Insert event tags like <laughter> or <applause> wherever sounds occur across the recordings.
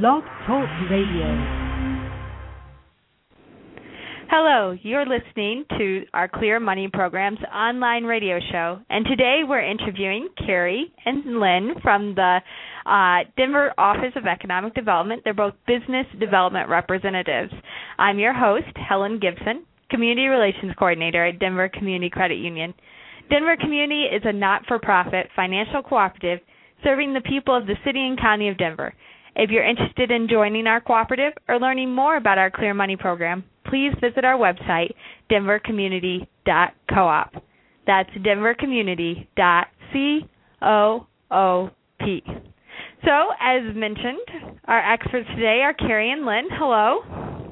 Blog Talk Radio. Hello, you're listening to our Clear Money Program's online radio show, and today we're interviewing Carrie and Lynn from the uh, Denver Office of Economic Development. They're both business development representatives. I'm your host, Helen Gibson, Community Relations Coordinator at Denver Community Credit Union. Denver Community is a not for profit financial cooperative serving the people of the city and county of Denver. If you're interested in joining our cooperative or learning more about our Clear Money program, please visit our website, denvercommunity.coop. That's denvercommunity.coop. So, as mentioned, our experts today are Carrie and Lynn. Hello.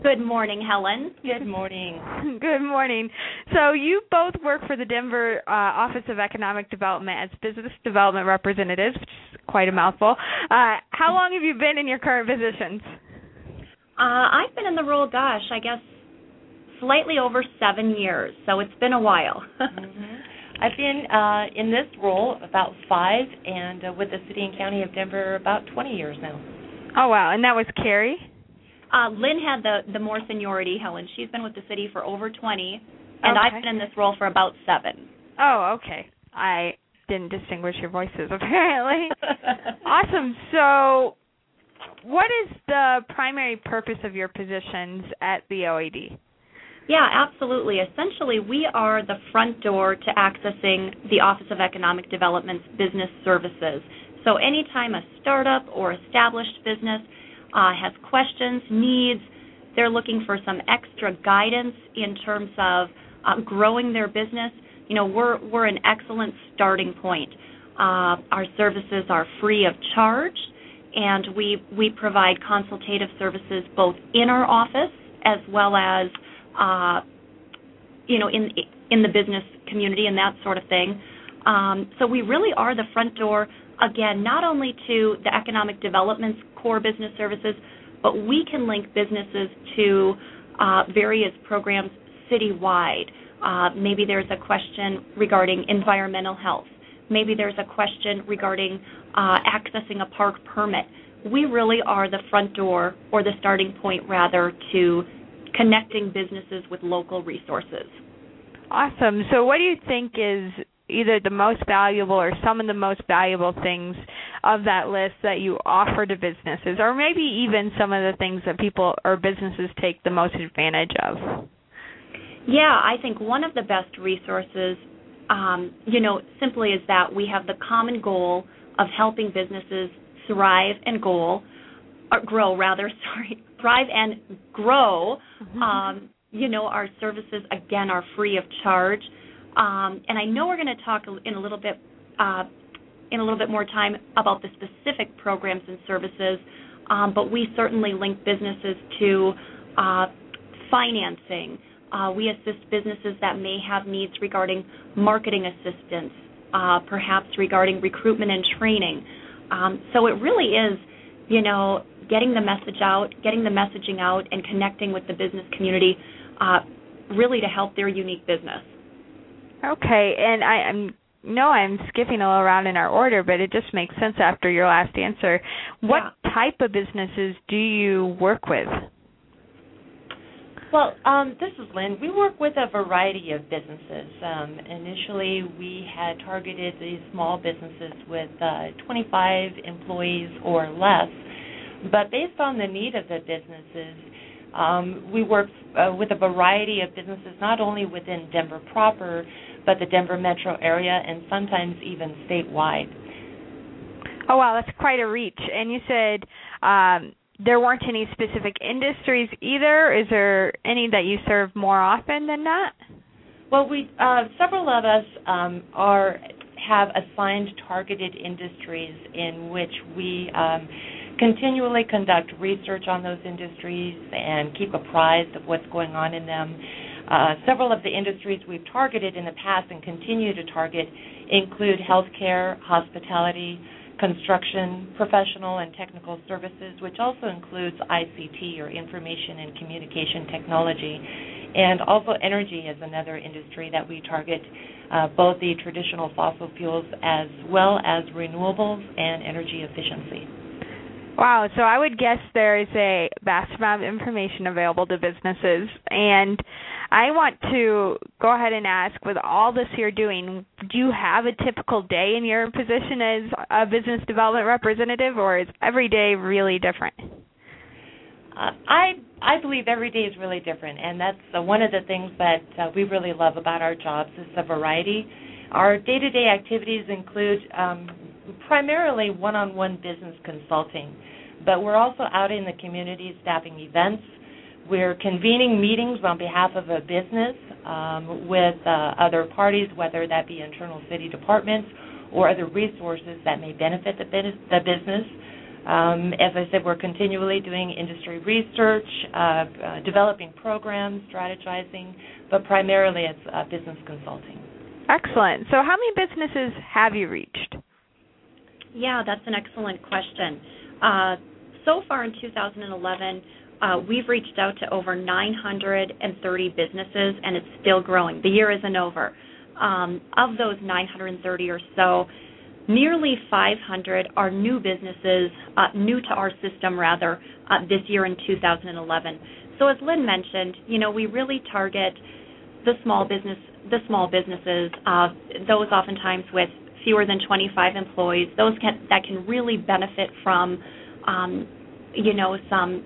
Good morning, Helen. Good morning. <laughs> Good morning. So, you both work for the Denver uh, Office of Economic Development as business development representatives, which is quite a mouthful. Uh, how long have you been in your current positions? Uh, I've been in the role, gosh, I guess slightly over seven years, so it's been a while. <laughs> mm-hmm. I've been uh, in this role about five, and uh, with the city and county of Denver about 20 years now. Oh wow! And that was Carrie. Uh, Lynn had the the more seniority. Helen, she's been with the city for over 20, and okay. I've been in this role for about seven. Oh, okay. I didn't distinguish your voices <laughs> apparently. awesome. So, what is the primary purpose of your positions at the OED? Yeah, absolutely. Essentially, we are the front door to accessing the Office of Economic Development's business services. So, anytime a startup or established business uh, has questions, needs, they're looking for some extra guidance in terms of uh, growing their business, you know, we're we're an excellent starting point. Uh, our services are free of charge, and we we provide consultative services both in our office as well as uh, you know, in in the business community and that sort of thing. Um, so we really are the front door again, not only to the economic development's core business services, but we can link businesses to uh, various programs citywide. Uh, maybe there's a question regarding environmental health. Maybe there's a question regarding uh, accessing a park permit. We really are the front door, or the starting point rather, to connecting businesses with local resources. Awesome. So, what do you think is either the most valuable or some of the most valuable things of that list that you offer to businesses, or maybe even some of the things that people or businesses take the most advantage of? Yeah, I think one of the best resources, um, you know, simply is that we have the common goal of helping businesses thrive and goal, or grow rather, <laughs> sorry, thrive and grow. Mm-hmm. Um, you know, our services again are free of charge. Um, and I know we're going to talk in a little bit uh, in a little bit more time about the specific programs and services, um, but we certainly link businesses to uh, financing. Uh, we assist businesses that may have needs regarding marketing assistance, uh, perhaps regarding recruitment and training. Um, so it really is, you know, getting the message out, getting the messaging out, and connecting with the business community, uh, really to help their unique business. Okay, and I, I'm no, I'm skipping all around in our order, but it just makes sense after your last answer. What yeah. type of businesses do you work with? Well, um, this is Lynn. We work with a variety of businesses. Um, initially, we had targeted these small businesses with uh, 25 employees or less but based on the need of the businesses, um, we work uh, with a variety of businesses, not only within Denver proper, but the Denver metro area and sometimes even statewide. Oh, wow, that's quite a reach. And you said um, there weren't any specific industries either. Is there any that you serve more often than not? Well, we uh, several of us um, are have assigned targeted industries in which we um, continually conduct research on those industries and keep apprised of what's going on in them. Uh, several of the industries we've targeted in the past and continue to target include healthcare, hospitality, construction, professional and technical services, which also includes ICT or information and communication technology. And also energy is another industry that we target, uh, both the traditional fossil fuels as well as renewables and energy efficiency. Wow, so I would guess there is a vast amount of information available to businesses and I want to go ahead and ask with all this you're doing, do you have a typical day in your position as a business development representative or is every day really different? Uh, I I believe every day is really different, and that's uh, one of the things that uh, we really love about our jobs is the variety. Our day-to-day activities include um, primarily one-on-one business consulting, but we're also out in the community staffing events. We're convening meetings on behalf of a business um, with uh, other parties, whether that be internal city departments or other resources that may benefit the, the business. Um, as I said, we're continually doing industry research, uh, uh, developing programs, strategizing, but primarily it's uh, business consulting. Excellent. So, how many businesses have you reached? Yeah, that's an excellent question. Uh, so far in 2011, uh, we've reached out to over 930 businesses, and it's still growing. The year isn't over. Um, of those 930 or so, nearly 500 are new businesses, uh, new to our system rather, uh, this year in 2011. So as Lynn mentioned, you know, we really target the small business, the small businesses, uh, those oftentimes with fewer than 25 employees, those can, that can really benefit from, um, you know, some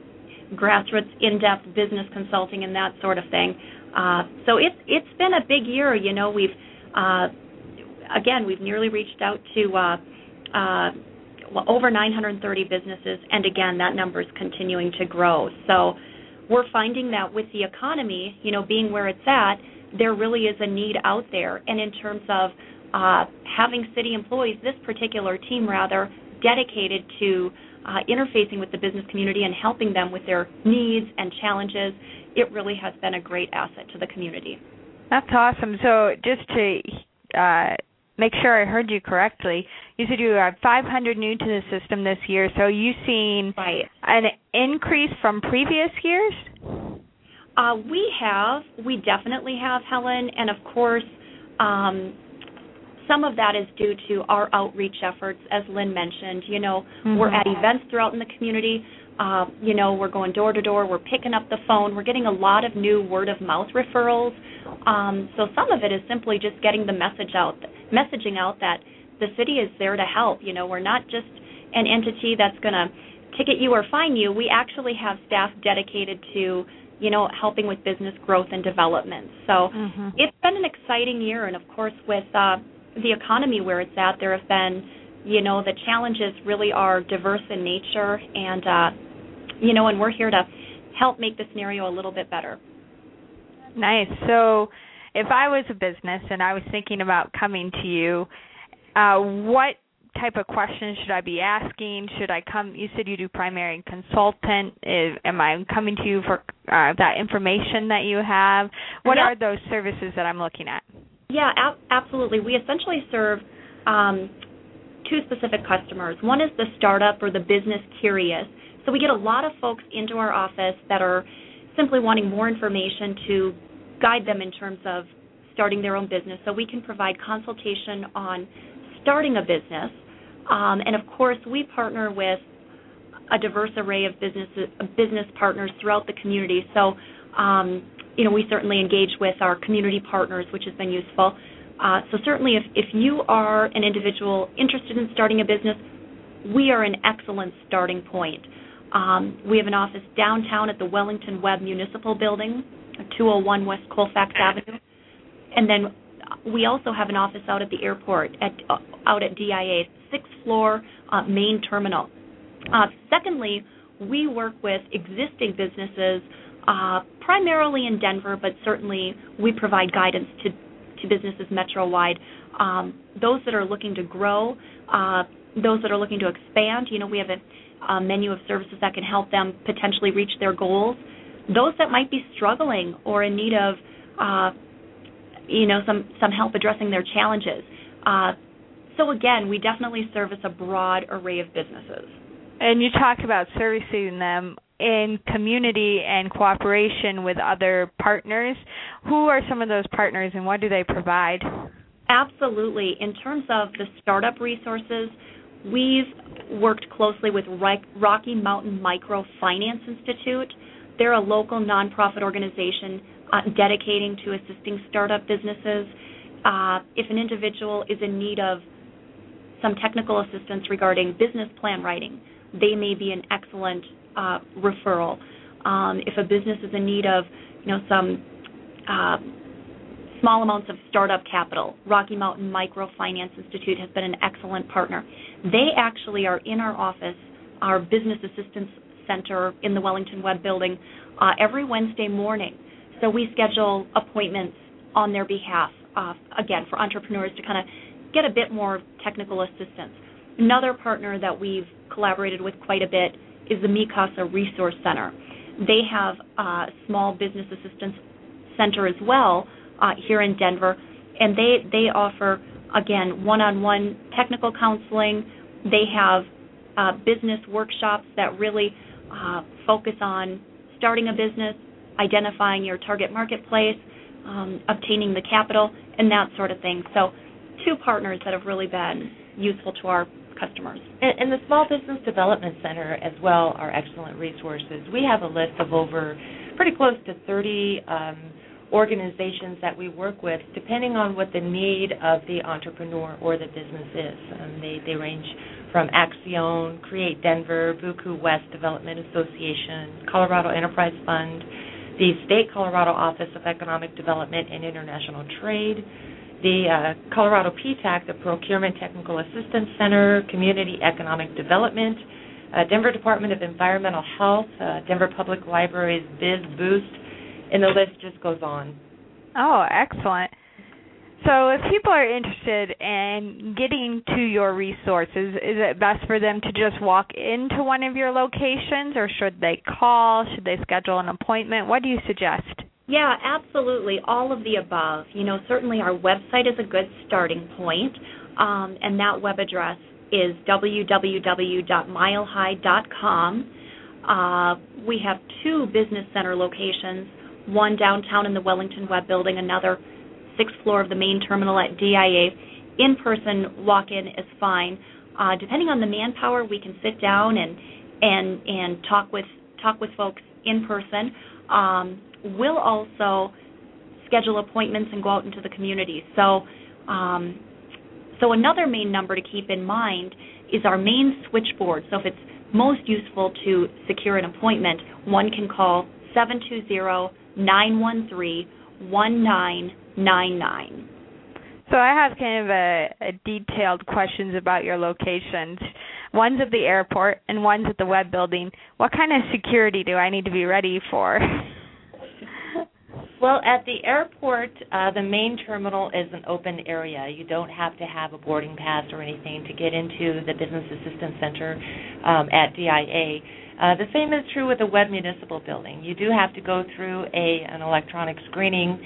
grassroots in-depth business consulting and that sort of thing. Uh, so it's it's been a big year. You know, we've uh, again we've nearly reached out to uh, uh, well, over 930 businesses, and again that number is continuing to grow. So we're finding that with the economy, you know, being where it's at, there really is a need out there. And in terms of uh, having city employees, this particular team rather dedicated to uh, interfacing with the business community and helping them with their needs and challenges, it really has been a great asset to the community. That's awesome. So just to uh, make sure I heard you correctly, you said you have 500 new to the system this year. So you've seen right. an increase from previous years? Uh, we have, we definitely have, Helen, and of course, um, some of that is due to our outreach efforts, as Lynn mentioned. You know, mm-hmm. we're at events throughout in the community. Uh, you know, we're going door to door. We're picking up the phone. We're getting a lot of new word of mouth referrals. Um, so some of it is simply just getting the message out, messaging out that the city is there to help. You know, we're not just an entity that's going to ticket you or fine you. We actually have staff dedicated to you know, helping with business growth and development. So mm-hmm. it's been an exciting year, and of course, with uh, the economy where it's at, there have been, you know, the challenges really are diverse in nature, and uh, you know, and we're here to help make the scenario a little bit better. Nice. So, if I was a business and I was thinking about coming to you, uh, what type of questions should I be asking? Should I come? You said you do primary consultant. Is, am I coming to you for uh, that information that you have? What yep. are those services that I'm looking at? Yeah, ab- absolutely. We essentially serve um, two specific customers. One is the startup or the business curious. So we get a lot of folks into our office that are simply wanting more information to guide them in terms of starting their own business. So we can provide consultation on starting a business. Um, and of course, we partner with a diverse array of business business partners throughout the community. So um, we certainly engage with our community partners, which has been useful. Uh, so certainly, if you are an individual interested in starting a business, we are an excellent starting point. Um, we have an office downtown at the Wellington Webb Municipal Building, 201 West Colfax Avenue, and then we also have an office out at the airport at uh, out at DIA, sixth floor uh, main terminal. Secondly, we work with existing businesses uh, primarily in Denver, but certainly we provide guidance to, to businesses metro-wide. Um, those that are looking to grow, uh, those that are looking to expand, you know, we have a, a menu of services that can help them potentially reach their goals. Those that might be struggling or in need of, uh, you know, some some help addressing their challenges. Uh, so again, we definitely service a broad array of businesses. And you talk about servicing them in community and cooperation with other partners. Who are some of those partners and what do they provide? Absolutely. In terms of the startup resources, we've worked closely with Rocky Mountain Microfinance Institute. They're a local nonprofit organization uh, dedicating to assisting startup businesses. Uh, if an individual is in need of some technical assistance regarding business plan writing, they may be an excellent uh, referral. Um, if a business is in need of, you know, some uh, small amounts of startup capital, Rocky Mountain Microfinance Institute has been an excellent partner. They actually are in our office, our business assistance center in the Wellington Webb Building, uh, every Wednesday morning. So we schedule appointments on their behalf, uh, again, for entrepreneurs to kind of get a bit more technical assistance. Another partner that we've collaborated with quite a bit is the Mi Casa Resource Center. They have a small business assistance center as well uh, here in Denver, and they they offer again one-on-one technical counseling. They have uh, business workshops that really uh, focus on starting a business, identifying your target marketplace, um, obtaining the capital, and that sort of thing. So, two partners that have really been useful to our customers. And, and, the Small Business Development Center as well are excellent resources. We have a list of over pretty close to 30 um, organizations that we work with, depending on what the need of the entrepreneur or the business is. Um, they, they range from Accion, Create Denver, Buku West Development Association, Colorado Enterprise Fund, the State Colorado Office of Economic Development and International Trade, the uh, Colorado PTAC, the Procurement Technical Assistance Center, Community Economic Development, uh, Denver Department of Environmental Health, uh, Denver Public Libraries Biz Boost, and the list just goes on. Oh, excellent. So, if people are interested in getting to your resources, is it best for them to just walk into one of your locations, or should they call? Should they schedule an appointment? What do you suggest? Yeah, absolutely. All of the above. You know, certainly our website is a good starting point, um, and that web address is www.milehigh.com. Uh, we have two business center locations one downtown in the Wellington Webb Building, another sixth floor of the main terminal at DIA. In person walk in is fine. Uh, depending on the manpower, we can sit down and and and talk with talk with folks in person. Um, we'll also schedule appointments and go out into the community. So, um, so another main number to keep in mind is our main switchboard. So if it's most useful to secure an appointment, one can call 720 913 1999. So I have kind of a, a, detailed questions about your locations. One's at the airport and one's at the Webb Building. What kind of security do I need to be ready for? <laughs> well, at the airport, uh, the main terminal is an open area. You don't have to have a boarding pass or anything to get into the Business Assistance Center um, at DIA. Uh, the same is true with the Webb Municipal Building. You do have to go through a an electronic screening.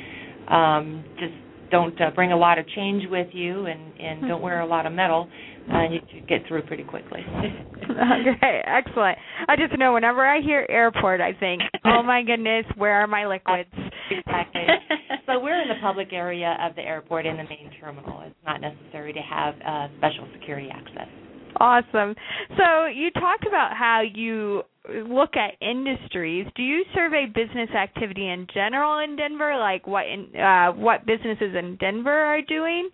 Um, just don't uh, bring a lot of change with you, and and don't wear a lot of metal, and you get through pretty quickly. <laughs> okay, excellent. I just know whenever I hear airport, I think, oh my goodness, where are my liquids? Exactly. so we're in the public area of the airport in the main terminal. It's not necessary to have uh, special security access. Awesome. So you talked about how you look at industries. Do you survey business activity in general in Denver, like what in, uh, what businesses in Denver are doing?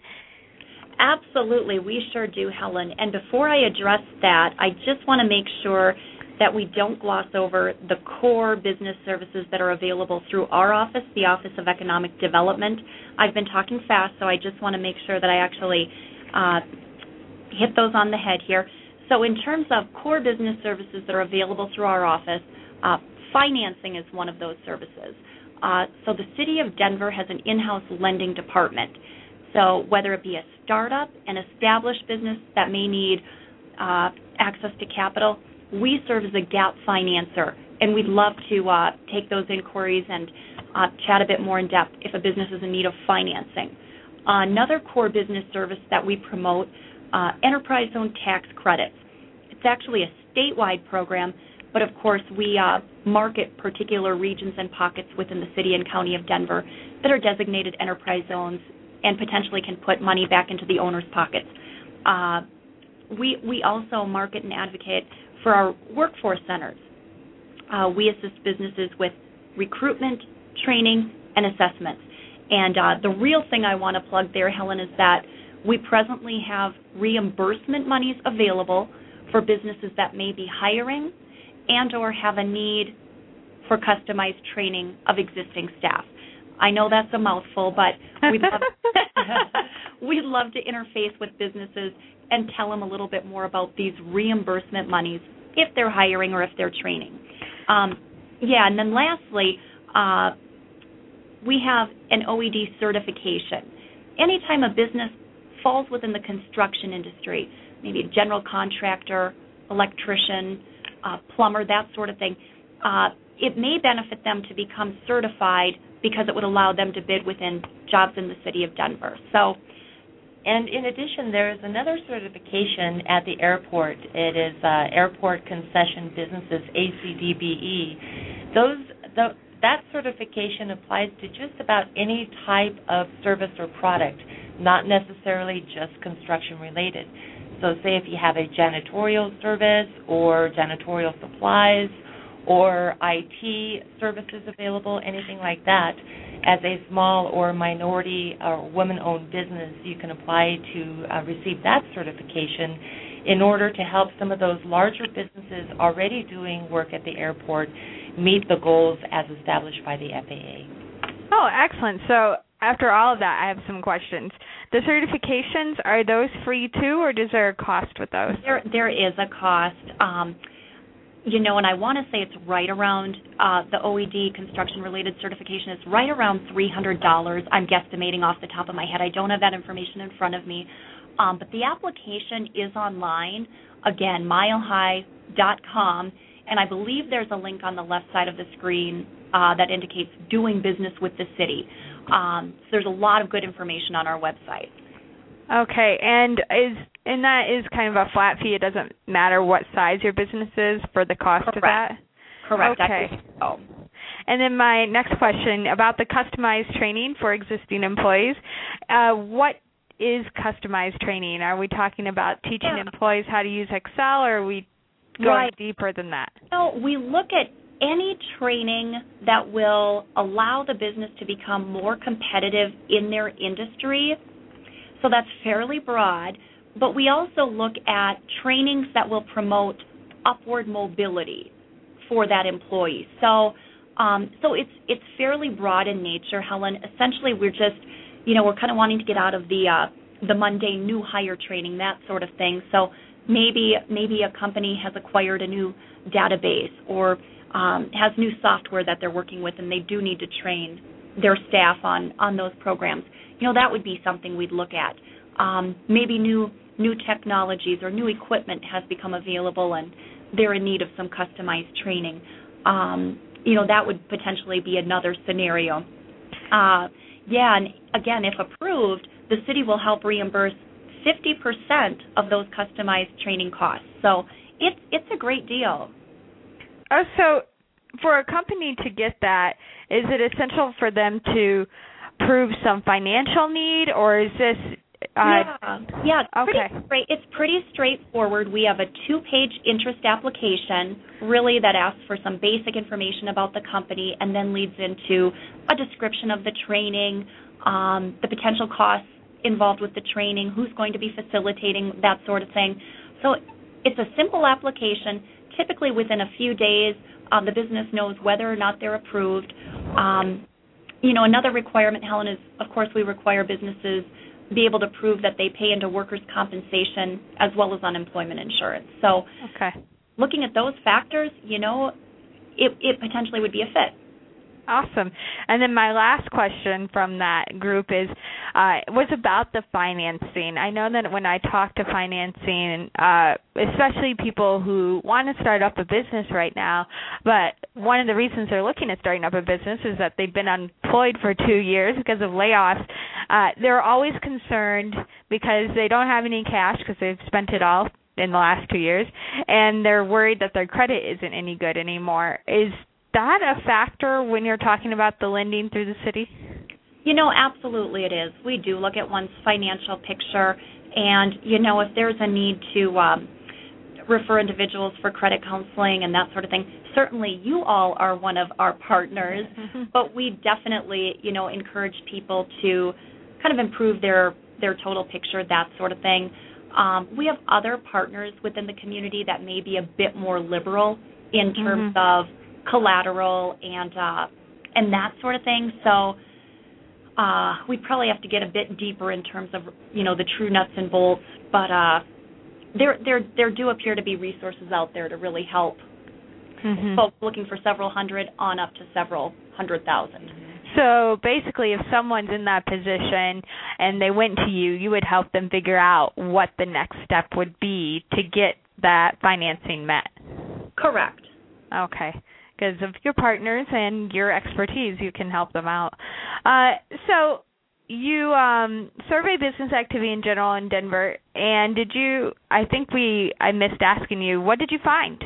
Absolutely, we sure do, Helen. And before I address that, I just want to make sure that we don't gloss over the core business services that are available through our office, the Office of Economic Development. I've been talking fast, so I just want to make sure that I actually uh, hit those on the head here. So, in terms of core business services that are available through our office, uh, financing is one of those services. Uh, so, the City of Denver has an in house lending department. So, whether it be a startup, an established business that may need uh, access to capital, we serve as a gap financer, and we'd love to take those inquiries and chat a bit more in depth if a business is in need of financing. Another core business service that we promote uh, enterprise zone tax credits. It's actually a statewide program, but of course, we uh, market particular regions and pockets within the city and county of Denver that are designated enterprise zones and potentially can put money back into the owner's pockets. Uh, we we also market and advocate for our workforce centers. Uh, we assist businesses with recruitment, training, and assessments. And uh, the real thing I want to plug there, Helen, is that we presently have reimbursement monies available for businesses that may be hiring and or have a need for customized training of existing staff. I know that's a mouthful, but we'd love, <laughs> <laughs> we'd love to interface with businesses and tell them a little bit more about these reimbursement monies if they're hiring or if they're training. Um, yeah, and then lastly, uh, we have an OED certification. Anytime a business falls within the construction industry, maybe a general contractor, electrician, uh, plumber, that sort of thing, uh, it may benefit them to become certified because it would allow them to bid within jobs in the city of Denver. So, and in addition, there is another certification at the airport. It is uh, Airport Concession Businesses ACDBE. Those the, that certification applies to just about any type of service or product, not necessarily just construction related. So, say if you have a janitorial service or janitorial supplies or IT services available, anything like that, as a small or minority or woman owned business, you can apply to uh, receive that certification in order to help some of those larger businesses already doing work at the airport meet the goals as established by the FAA. Oh, excellent. So, after all of that, I have some questions. The certifications are those free too, or is there a cost with those? There, there is a cost. Um, you know, and I want to say it's right around uh, the OED construction related certification is right around $300. I'm guesstimating off the top of my head. I don't have that information in front of me. Um, but the application is online. Again, milehigh.com. And I believe there's a link on the left side of the screen uh, that indicates doing business with the city. Um, so there's a lot of good information on our website. Okay, and is and that is kind of a flat fee. It doesn't matter what size your business is for the cost Correct. of that. Correct. Okay. Oh. And then my next question about the customized training for existing employees. Uh, what is customized training? Are we talking about teaching Yeah. employees how to use Excel, or are we going Right. deeper than that? So we look at any training that will allow the business to become more competitive in their industry. So that's fairly broad. But we also look at trainings that will promote upward mobility for that employee. So um, so it's it's fairly broad in nature, Helen. Essentially, we're just you know we're kind of wanting to get out of the uh, the mundane new hire training that sort of thing. So maybe maybe a company has acquired a new database or um, has new software that they're working with, and they do need to train their staff on on those programs. You know that would be something we'd look at. Um, maybe new new technologies or new equipment has become available, and they're in need of some customized training. Um, you know that would potentially be another scenario. Uh, yeah, and again, if approved, the city will help reimburse 50% of those customized training costs. So it's it's a great deal. Oh, so for a company to get that, is it essential for them to prove some financial need, or is this? Uh, yeah, yeah, it's okay. pretty straight. It's pretty straightforward. We have a two-page interest application, really that asks for some basic information about the company, and then leads into a description of the training, um, the potential costs involved with the training, who's going to be facilitating that sort of thing. So it's a simple application. Typically, within a few days, um, the business knows whether or not they're approved. Um, you know, another requirement, Helen, is of course we require businesses be able to prove that they pay into workers' compensation as well as unemployment insurance. So, okay. looking at those factors, you know, it, it potentially would be a fit. Awesome. And then my last question from that group is uh was about the financing. I know that when I talk to financing uh especially people who want to start up a business right now, but one of the reasons they're looking at starting up a business is that they've been unemployed for 2 years because of layoffs. Uh they're always concerned because they don't have any cash because they've spent it all in the last 2 years and they're worried that their credit isn't any good anymore. Is that a factor when you're talking about the lending through the city? You know, absolutely it is. We do look at one's financial picture And you know, if there's a need to um, refer individuals for credit counseling and that sort of thing, certainly you all are one of our partners. Mm-hmm. But we definitely, you know, encourage people to kind of improve their their total picture, that sort of thing. Um, we have other partners within the community that may be a bit more liberal in terms mm-hmm. of collateral and uh, and that sort of thing. So uh, we probably have to get a bit deeper in terms of you know the true nuts and bolts, but uh, there there there do appear to be resources out there to really help mm-hmm. folks looking for several hundred on up to several hundred thousand. So basically, if someone's in that position and they went to you, you would help them figure out what the next step would be to get that financing met. Correct. Okay because of your partners and your expertise, you can help them out. Uh, so you um, survey business activity in general in Denver, and did you? I think we I missed asking you. What did you find?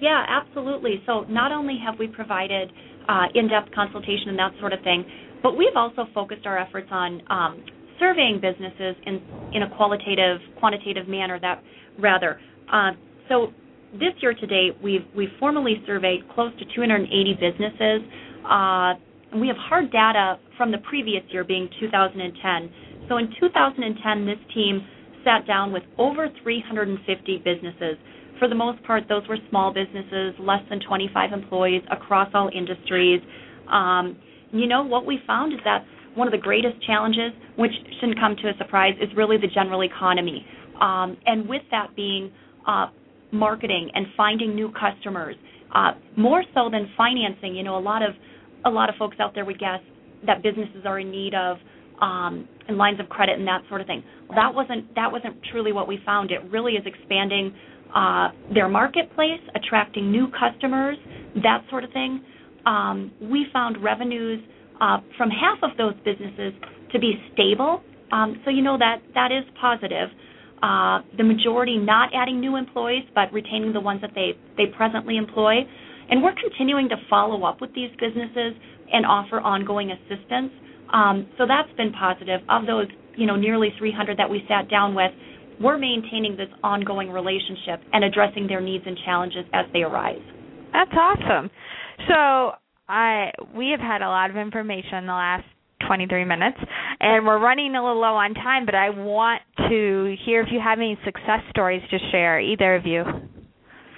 Yeah, absolutely. So not only have we provided uh, in-depth consultation and that sort of thing, but we've also focused our efforts on um, surveying businesses in in a qualitative, quantitative manner. That rather. Uh, so this year to date, we've we've formally surveyed close to 280 businesses. Uh, we have hard data from the previous year, being 2010. So in 2010, this team sat down with over 350 businesses. For the most part, those were small businesses, less than 25 employees across all industries. Um, you know, what we found is that one of the greatest challenges, which shouldn't come to a surprise, is really the general economy. Um, and with that being uh, marketing and finding new customers, uh, more so than financing. You know, a lot of a lot of folks out there would guess that businesses are in need of um, and lines of credit and that sort of thing. Well, that wasn't that wasn't truly what we found. It really is expanding uh, their marketplace, attracting new customers, that sort of thing. Um, we found revenues uh, from half of those businesses to be stable. Um, so you know that that is positive. Uh, the majority not adding new employees, but retaining the ones that they, they presently employ. And we're continuing to follow up with these businesses and offer ongoing assistance. Um, so that's been positive. Of those, you know, nearly 300 that we sat down with, we're maintaining this ongoing relationship and addressing their needs and challenges as they arise. That's awesome. So I we have had a lot of information in the last 23 minutes, and we're running a little low on time. But I want to hear if you have any success stories to share, either of you.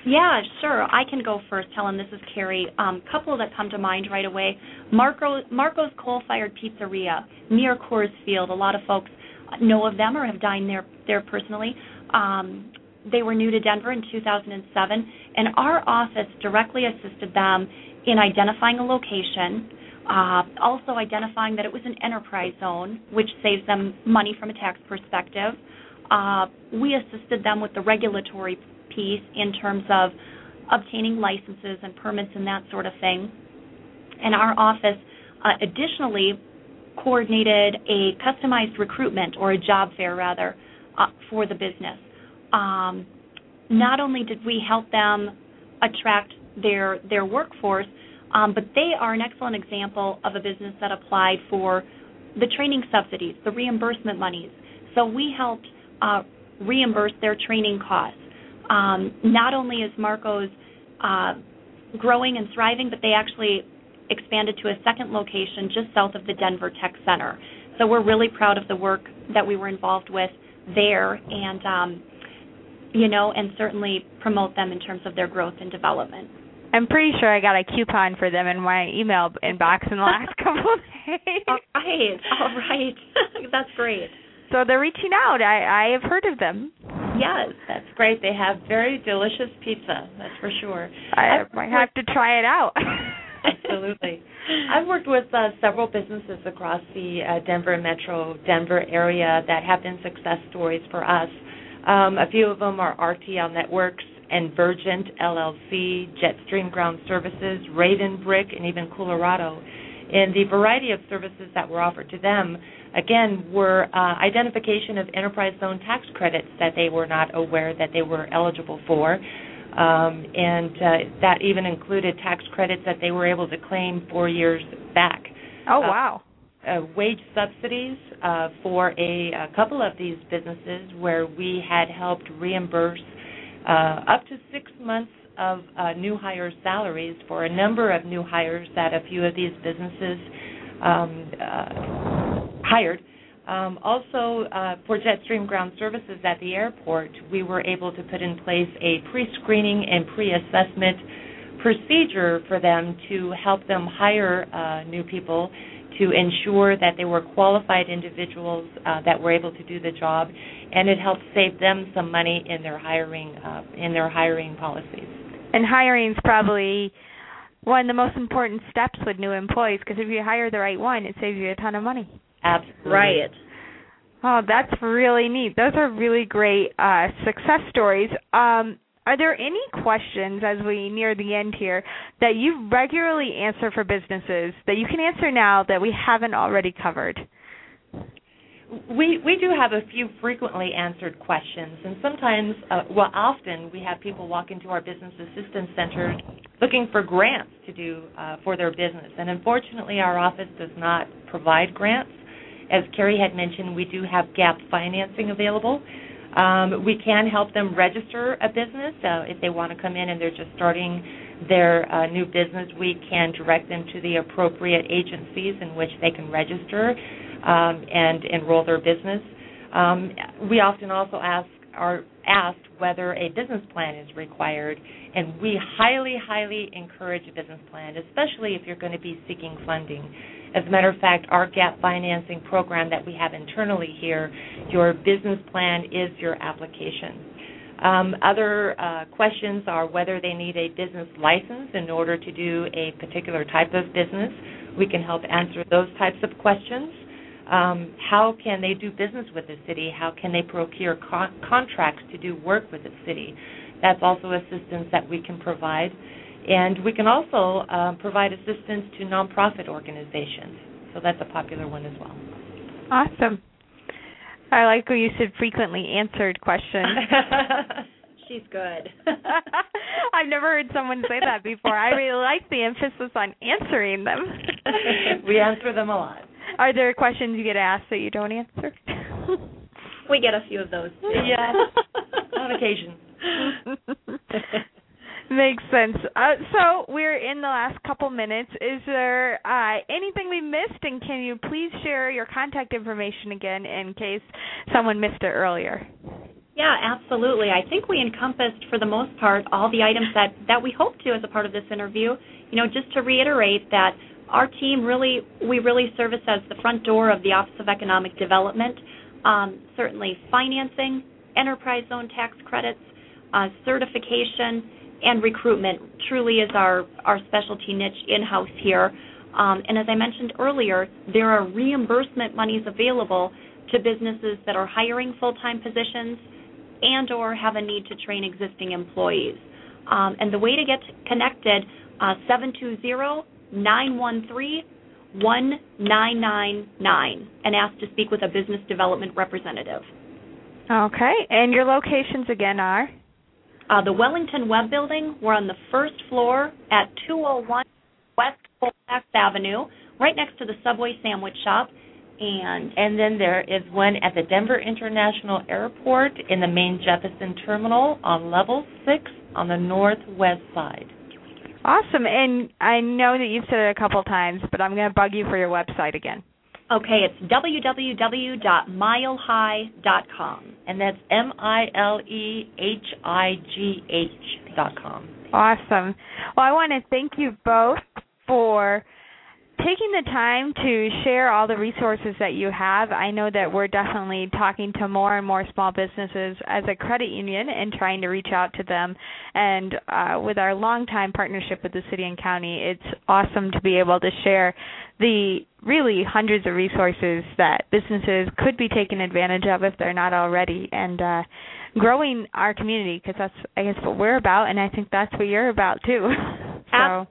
Yeah, sure. I can go first, Helen. This is Carrie. Um, couple that come to mind right away. Marco, Marco's Coal-Fired Pizzeria near Coors Field. A lot of folks know of them or have dined there there personally. Um, they were new to Denver in 2007, and our office directly assisted them in identifying a location, uh, also identifying that it was an enterprise zone, which saves them money from a tax perspective. Uh, we assisted them with the regulatory piece in terms of obtaining licenses and permits and that sort of thing. And our office uh, additionally coordinated a customized recruitment or a job fair rather uh, for the business. Um, not only did we help them attract their their workforce, um, but they are an excellent example of a business that applied for the training subsidies, the reimbursement monies. So we helped uh, reimburse their training costs. Um, not only is Marco's uh, growing and thriving, but they actually expanded to a second location just south of the Denver Tech Center. So we're really proud of the work that we were involved with there, and um, you know, and certainly promote them in terms of their growth and development. I'm pretty sure I got a coupon for them in my email inbox in the last <laughs> couple of days. All right, all right, <laughs> that's great. So they're reaching out. I I have heard of them. Yes, that's great. They have very delicious pizza. That's for sure. I might have to try it out. <laughs> Absolutely. I've worked with uh, several businesses across the uh, Denver metro Denver area that have been success stories for us. Um, a few of them are RTL Networks, Envergent LLC, Jetstream Ground Services, Raven Brick, and even Colorado. And the variety of services that were offered to them, again, were uh, identification of enterprise zone tax credits that they were not aware that they were eligible for. Um, and uh, that even included tax credits that they were able to claim four years back. Oh, uh, wow. uh, wage subsidies uh, for a, a, couple of these businesses where we had helped reimburse up to six months of uh, new hire salaries for a number of new hires that a few of these businesses um, uh, hired. Um, also, uh, for Jetstream Ground Services at the airport, we were able to put in place a pre screening and pre assessment procedure for them to help them hire uh, new people to ensure that they were qualified individuals uh, that were able to do the job, and it helped save them some money in their hiring uh, in their hiring policies. And hiring is probably one of the most important steps with new employees because if you hire the right one, it saves you a ton of money. Absolutely. Right. Oh, that's really neat. Those are really great uh, success stories. Um, are there any questions as we near the end here that you regularly answer for businesses that you can answer now that we haven't already covered? We we do have a few frequently answered questions, and sometimes, uh, well, often we have people walk into our business assistance center looking for grants to do uh, for their business, and unfortunately, our office does not provide grants. As Carrie had mentioned, we do have gap financing available. Um, we can help them register a business uh, if they want to come in and they're just starting their uh, new business. We can direct them to the appropriate agencies in which they can register um, and enroll their business. Um, we often also ask are asked whether a business plan is required, and we highly, highly encourage a business plan, especially if you're going to be seeking funding. As a matter of fact, our gap financing program that we have internally here, your business plan is your application. Um, other uh, questions are whether they need a business license in order to do a particular type of business. We can help answer those types of questions. Um, how can they do business with the city? How can they procure con- contracts to do work with the city? That's also assistance that we can provide. And we can also um, provide assistance to nonprofit organizations. So that's a popular one as well. Awesome. I like when you said frequently answered questions. <laughs> She's good. <laughs> I've never heard someone say that before. I really like the emphasis on answering them. <laughs> we answer them a lot. Are there questions you get asked that you don't answer? we get a few of those too. Yeah, on occasion. Makes sense. Uh, so we're in the last couple minutes. Is there uh, anything we missed, and can you please share your contact information again in case someone missed it earlier? Yeah, absolutely. I think we encompassed, for the most part, all the items that that we hope to as a part of this interview. You know, just to reiterate that our team really, we really service as the front door of the Office of Economic Development. Um, certainly, financing, enterprise zone tax credits, uh, certification and recruitment truly is our, our specialty niche in-house here. Um, and as I mentioned earlier, there are reimbursement monies available to businesses that are hiring full-time positions and or have a need to train existing employees. Um, and the way to get connected, uh, 720-913-1999 and ask to speak with a business development representative. Okay, and your locations again are? Uh, the Wellington Webb Building, we're on the first floor at 201 West Colfax Avenue, right next to the Subway Sandwich Shop. And and then there is one at the Denver International Airport in the main Jeppesen terminal on level six on the northwest side. Awesome. And I know that you've said it a couple times, but I'm going to bug you for your website again. Okay, it's www.milehigh.com. And that's M I L E H I G H dot com. Awesome. Well, I want to thank you both for taking the time to share all the resources that you have. I know that we're definitely talking to more and more small businesses as a credit union and trying to reach out to them. And uh, with our longtime partnership with the city and county, it's awesome to be able to share the really hundreds of resources that businesses could be taking advantage of if they're not already. And uh, growing our community because that's I guess what we're about, and I think that's what you're about too. <laughs> so.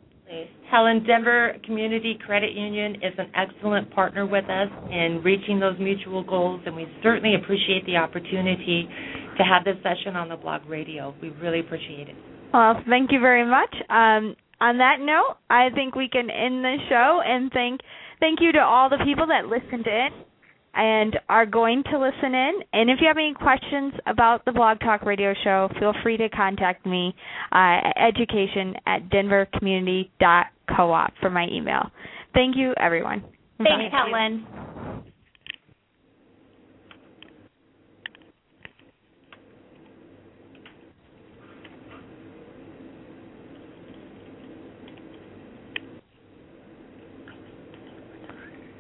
Helen, Denver Community Credit Union is an excellent partner with us in reaching those mutual goals, and we certainly appreciate the opportunity to have this session on the blog radio. We really appreciate it. Well, thank you very much. Um, on that note, I think we can end the show and thank thank you to all the people that listened in and are going to listen in. And if you have any questions about the Blog Talk Radio Show, feel free to contact me uh, at education at denvercommunity.coop for my email. Thank you, everyone. Thanks, Helen.